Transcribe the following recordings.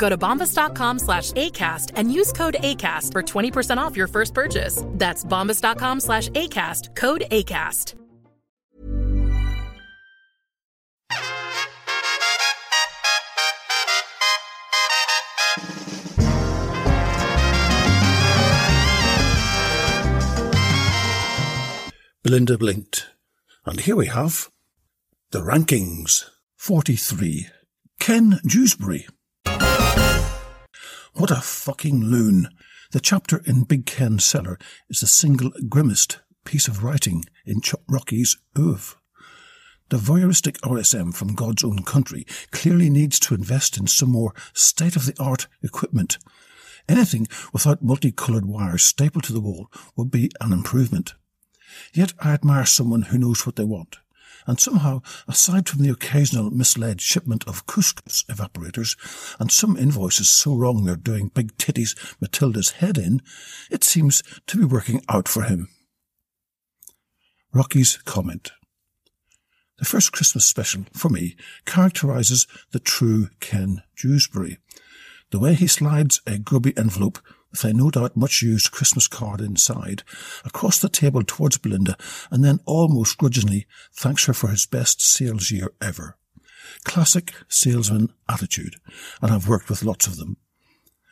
Go to bombas.com slash ACAST and use code ACAST for 20% off your first purchase. That's bombas.com slash ACAST, code ACAST. Belinda blinked. And here we have the rankings. 43. Ken Dewsbury. What a fucking loon. The chapter in Big Ken's cellar is the single grimmest piece of writing in Chuck Rocky's oeuvre. The voyeuristic RSM from God's own country clearly needs to invest in some more state-of-the-art equipment. Anything without multicoloured wires stapled to the wall would be an improvement. Yet I admire someone who knows what they want. And somehow, aside from the occasional misled shipment of couscous evaporators and some invoices so wrong they're doing big titties Matilda's head in, it seems to be working out for him. Rocky's comment. The first Christmas special, for me, characterizes the true Ken Dewsbury. The way he slides a grubby envelope with a no doubt much used Christmas card inside, across the table towards Belinda, and then almost grudgingly thanks her for his best sales year ever. Classic salesman attitude, and I've worked with lots of them.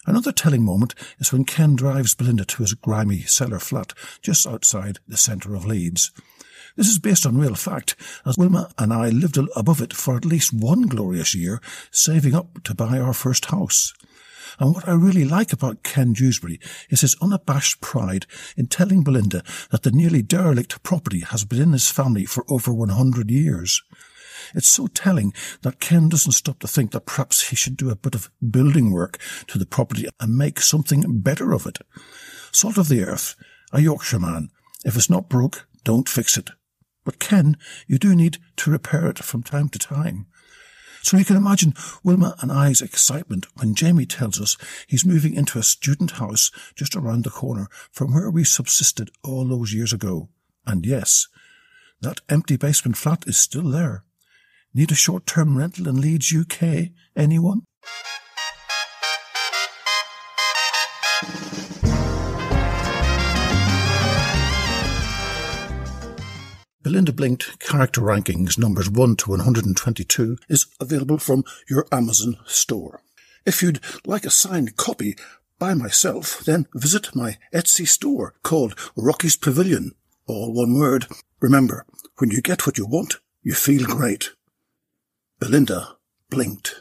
Another telling moment is when Ken drives Belinda to his grimy cellar flat just outside the centre of Leeds. This is based on real fact, as Wilma and I lived above it for at least one glorious year, saving up to buy our first house. And what I really like about Ken Dewsbury is his unabashed pride in telling Belinda that the nearly derelict property has been in his family for over 100 years. It's so telling that Ken doesn't stop to think that perhaps he should do a bit of building work to the property and make something better of it. Salt of the earth, a Yorkshireman. If it's not broke, don't fix it. But Ken, you do need to repair it from time to time. So you can imagine Wilma and I's excitement when Jamie tells us he's moving into a student house just around the corner from where we subsisted all those years ago. And yes, that empty basement flat is still there. Need a short-term rental in Leeds, UK? Anyone? Belinda Blinked Character Rankings numbers 1 to 122 is available from your Amazon store. If you'd like a signed copy by myself, then visit my Etsy store called Rocky's Pavilion. All one word. Remember, when you get what you want, you feel great. Belinda blinked.